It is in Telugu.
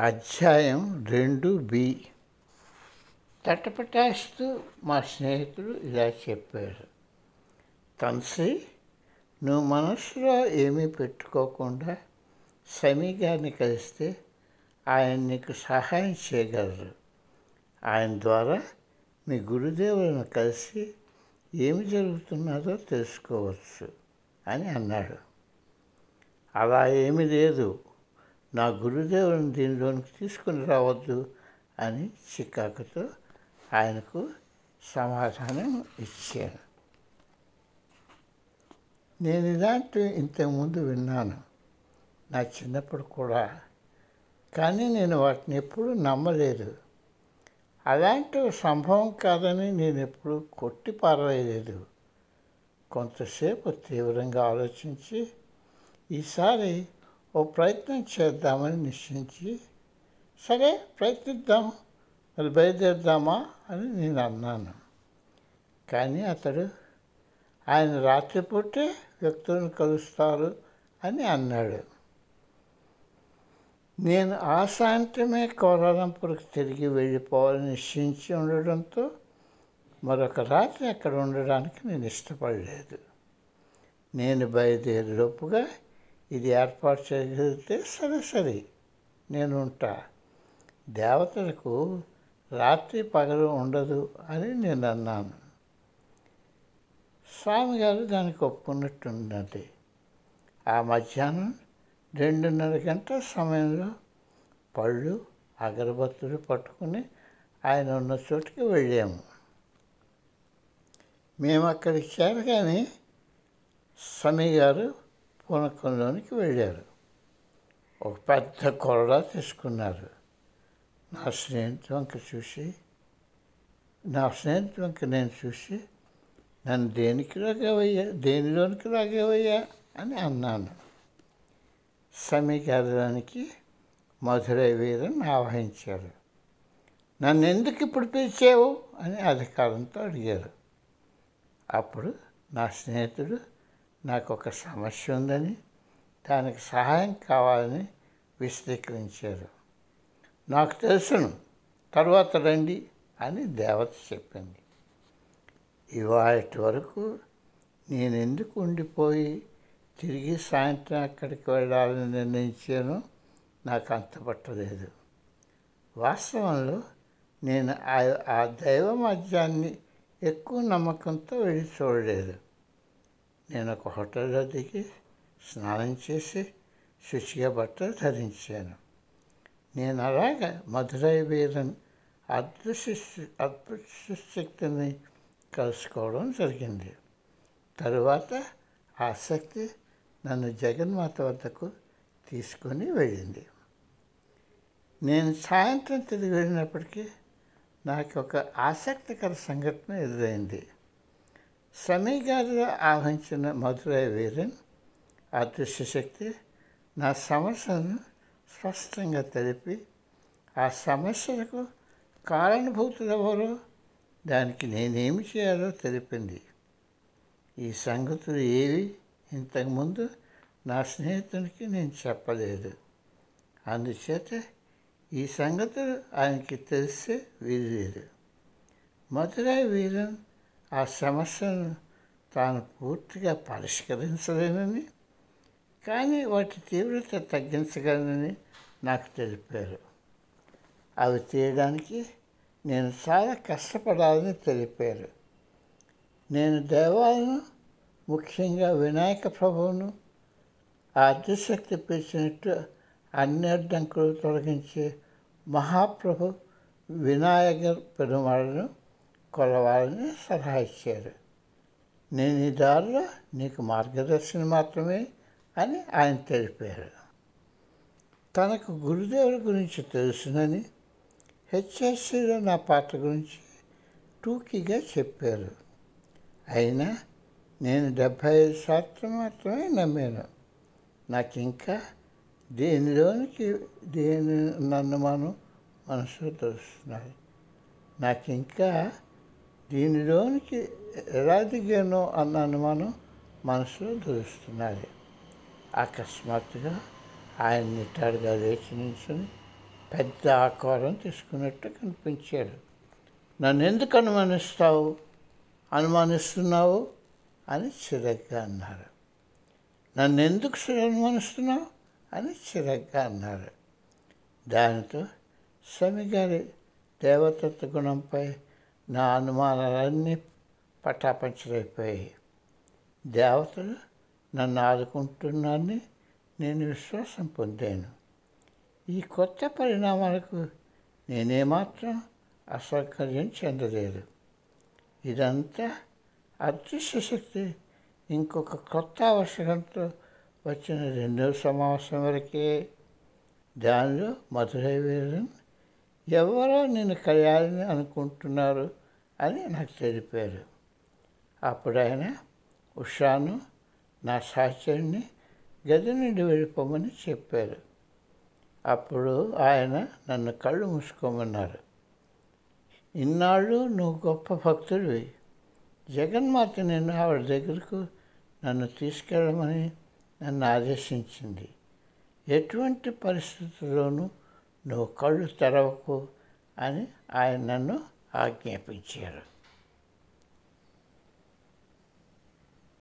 అధ్యాయం రెండు బి. తటపటాస్తూ మా స్నేహితుడు ఇలా చెప్పాడు. తన్సి నువ్వు మనసులో ఏమీ పెట్టుకోకుండా సమీ గారిని కలిస్తే ఆయన నీకు సహాయం చేయగలరు ఆయన ద్వారా మీ గురుదేవులను కలిసి ఏమి జరుగుతున్నదో తెలుసుకోవచ్చు అని అన్నాడు. అలా ఏమీ లేదు. నా గురుదేవుని దీనిలోనికి తీసుకుని రావద్దు అని చికాకుతో ఆయనకు సమాధానం ఇచ్చాను. నేను ఇలాంటివి ఇంతకుముందు విన్నాను నా చిన్నప్పుడు కూడా. కానీ నేను వాటిని ఎప్పుడూ నమ్మలేదు. అలాంటి సంభవం కాదని నేను ఎప్పుడు కొట్టి పారవేయలేదు కొంతసేపు తీవ్రంగా ఆలోచించి ఈసారి ఓ ప్రయత్నం చేద్దామని నిశ్చయించి సరే ప్రయత్నిద్దాం మరి బయలుదేరుదామా అని నేను అన్నాను. కానీ అతడు ఆయన రాత్రిపూటే వ్యక్తులను కలుస్తారు అని అన్నాడు. నేను ఆ సాయంత్రమే కోలాలంపూర్కి తిరిగి వెళ్ళిపోవాలని నిశ్చయించి ఉండడంతో మరొక రాత్రి అక్కడ ఉండడానికి నేను ఇష్టపడలేదు. నేను బయలుదేరేలోపుగా ఇది ఏర్పాటు చేయగలిగితే సరే సరే నేను ఉంటా. దేవతలకు రాత్రి పగలు ఉండదు అని నేను అన్నాను. స్వామి గారు దానికి ఒప్పుకున్నట్టున్నది ఆ మధ్యాహ్నం రెండున్నర గంటల సమయంలో పళ్ళు అగరబత్తులు పట్టుకుని ఆయన ఉన్న చోటుకి వెళ్ళాము. మేము అక్కడికి చేరగానే సమీ గారు కొనుక్కోడానికి వెళ్ళారు. ఒక పెద్ద కొరడా తీసుకున్నారు. నా స్నేహితు వంక చూసి నా స్నేహితు వంక నేను చూసి నన్ను దేనికి లాగేవయ్యా దేనిలోనికి లాగేవయ్యా అని అన్నాను. సమీకరణానికి మధురై వీరని ఆవహించారు. నన్ను ఎందుకు ఇప్పుడు పిలిచావు? అని అధికారంతో అడిగారు. అప్పుడు నా స్నేహితుడు నాకు ఒక సమస్య ఉందని దానికి సహాయం కావాలని విశదీకరించారు. నాకు తెలుసును తర్వాత రండి అని దేవత చెప్పింది. ఇవాటి వరకు నేను ఎందుకు ఉండిపోయి తిరిగి సాయంత్రం అక్కడికి వెళ్ళాలని నిర్ణయించాను నాకు అంత పట్టలేదు. వాస్తవంలో నేను ఆ ఆ దైవ మధ్యాన్ని ఎక్కువ నమ్మకంతో వెళ్ళి చూడలేదు. నేను ఒక హోటల్లో దిగి స్నానం చేసి శుచిగా బట్టలు ధరించాను. నేను అలాగ మధురై వీరన్ అదృశ్య అదృశ్య శక్తిని కలుసుకోవడం జరిగింది. తరువాత ఆసక్తి నన్ను జగన్మాత వద్దకు తీసుకొని వెళ్ళింది. నేను సాయంత్రం తిరిగి వెళ్ళినప్పటికీ నాకు ఒక ఆసక్తికర సంఘటన ఎదురైంది. సమీ గారిలో ఆవహించిన మధురై వీరన్ అదృశ్యశక్తి నా సమస్యను స్పష్టంగా తెలిపి ఆ సమస్యలకు కారణభూతులు ఎవరో? దానికి నేనేమి చేయాలో తెలిపింది. ఈ సంగతులు ఏవి? ఇంతకుముందు నా స్నేహితునికి నేను చెప్పలేదు. అందుచేత ఈ సంగతులు ఆయనకి తెలిసే లేదు మధురై వీరన్ ఆ సమస్యను తాను పూర్తిగా పరిష్కరించలేనని కానీ వాటి తీవ్రత తగ్గించగలనని నాకు తెలిపారు. అవి తీయడానికి నేను చాలా కష్టపడాలని తెలిపారు. నేను దేవాలను ముఖ్యంగా వినాయక ప్రభువును ఆదిశక్తి పిలిచినట్టు అన్ని అడ్డంకులు తొలగించే మహాప్రభు వినాయక పెరుమాళను కొలవాలని సలహా ఇచ్చారు. నేను ఈ దారిలో నీకు మార్గదర్శనం మాత్రమే అని ఆయన తెలిపారు. తనకు గురుదేవుల గురించి తెలుసునని హెచ్ఎస్సిలో నా పాత్ర గురించి టూకీగా చెప్పారు. అయినా నేను డెబ్భై ఐదు శాతం మాత్రమే నమ్మాను. నాకు ఇంకా దేనిలోనికి దేని నన్ను మనం మనసు తెలుస్తున్నాయి? నాకు ఇంకా దీనిలోనికి ఎలా దిగానో అన్న అనుమానం మనసులో తెలుస్తున్నది అకస్మాత్తుగా ఆయన నిటారుగా లేచి నిల్చుని పెద్ద ఆకారం తీసుకున్నట్టు కనిపించాడు. నన్ను ఎందుకు అనుమానిస్తావు? అనుమానిస్తున్నావు? అని చిరగ్గా అన్నారు. నన్ను ఎందుకు అనుమానిస్తున్నావు? అని చిరగ్గా అన్నారు. దానితో స్వామిగారి దేవతత్వ గుణంపై నా అనుమానాలన్నీ పటాపంచలైపోయాయి. దేవతలు నన్ను ఆదుకుంటున్నారని నేను విశ్వాసం పొందాను. ఈ కొత్త పరిణామాలకు నేనేమాత్రం అసౌకర్యం చెందలేదు. ఇదంతా అదృశ్య శక్తి ఇంకొక కొత్త అవసరంతో వచ్చిన రెండవ సమావేశం వరకే. దానిలో మధురై వీరన్ ఎవరో నేను కళ్యాణి అనుకుంటున్నారు అని నాకు తెలిపారు. అప్పుడు ఆయన ఉషాను నా సహచరిని గది నుండి వెళ్ళిపోమని చెప్పారు. అప్పుడు ఆయన నన్ను కళ్ళు మూసుకోమన్నారు. ఇన్నాళ్ళు నువ్వు గొప్ప భక్తుడివి. జగన్మాత నేను ఆవిడ దగ్గరకు నన్ను తీసుకెళ్ళమని నన్ను ఆదేశించింది. ఎటువంటి పరిస్థితుల్లోనూ నువ్వు కళ్ళు తెరవకు అని ఆయన నన్ను ఆజ్ఞాపించారు.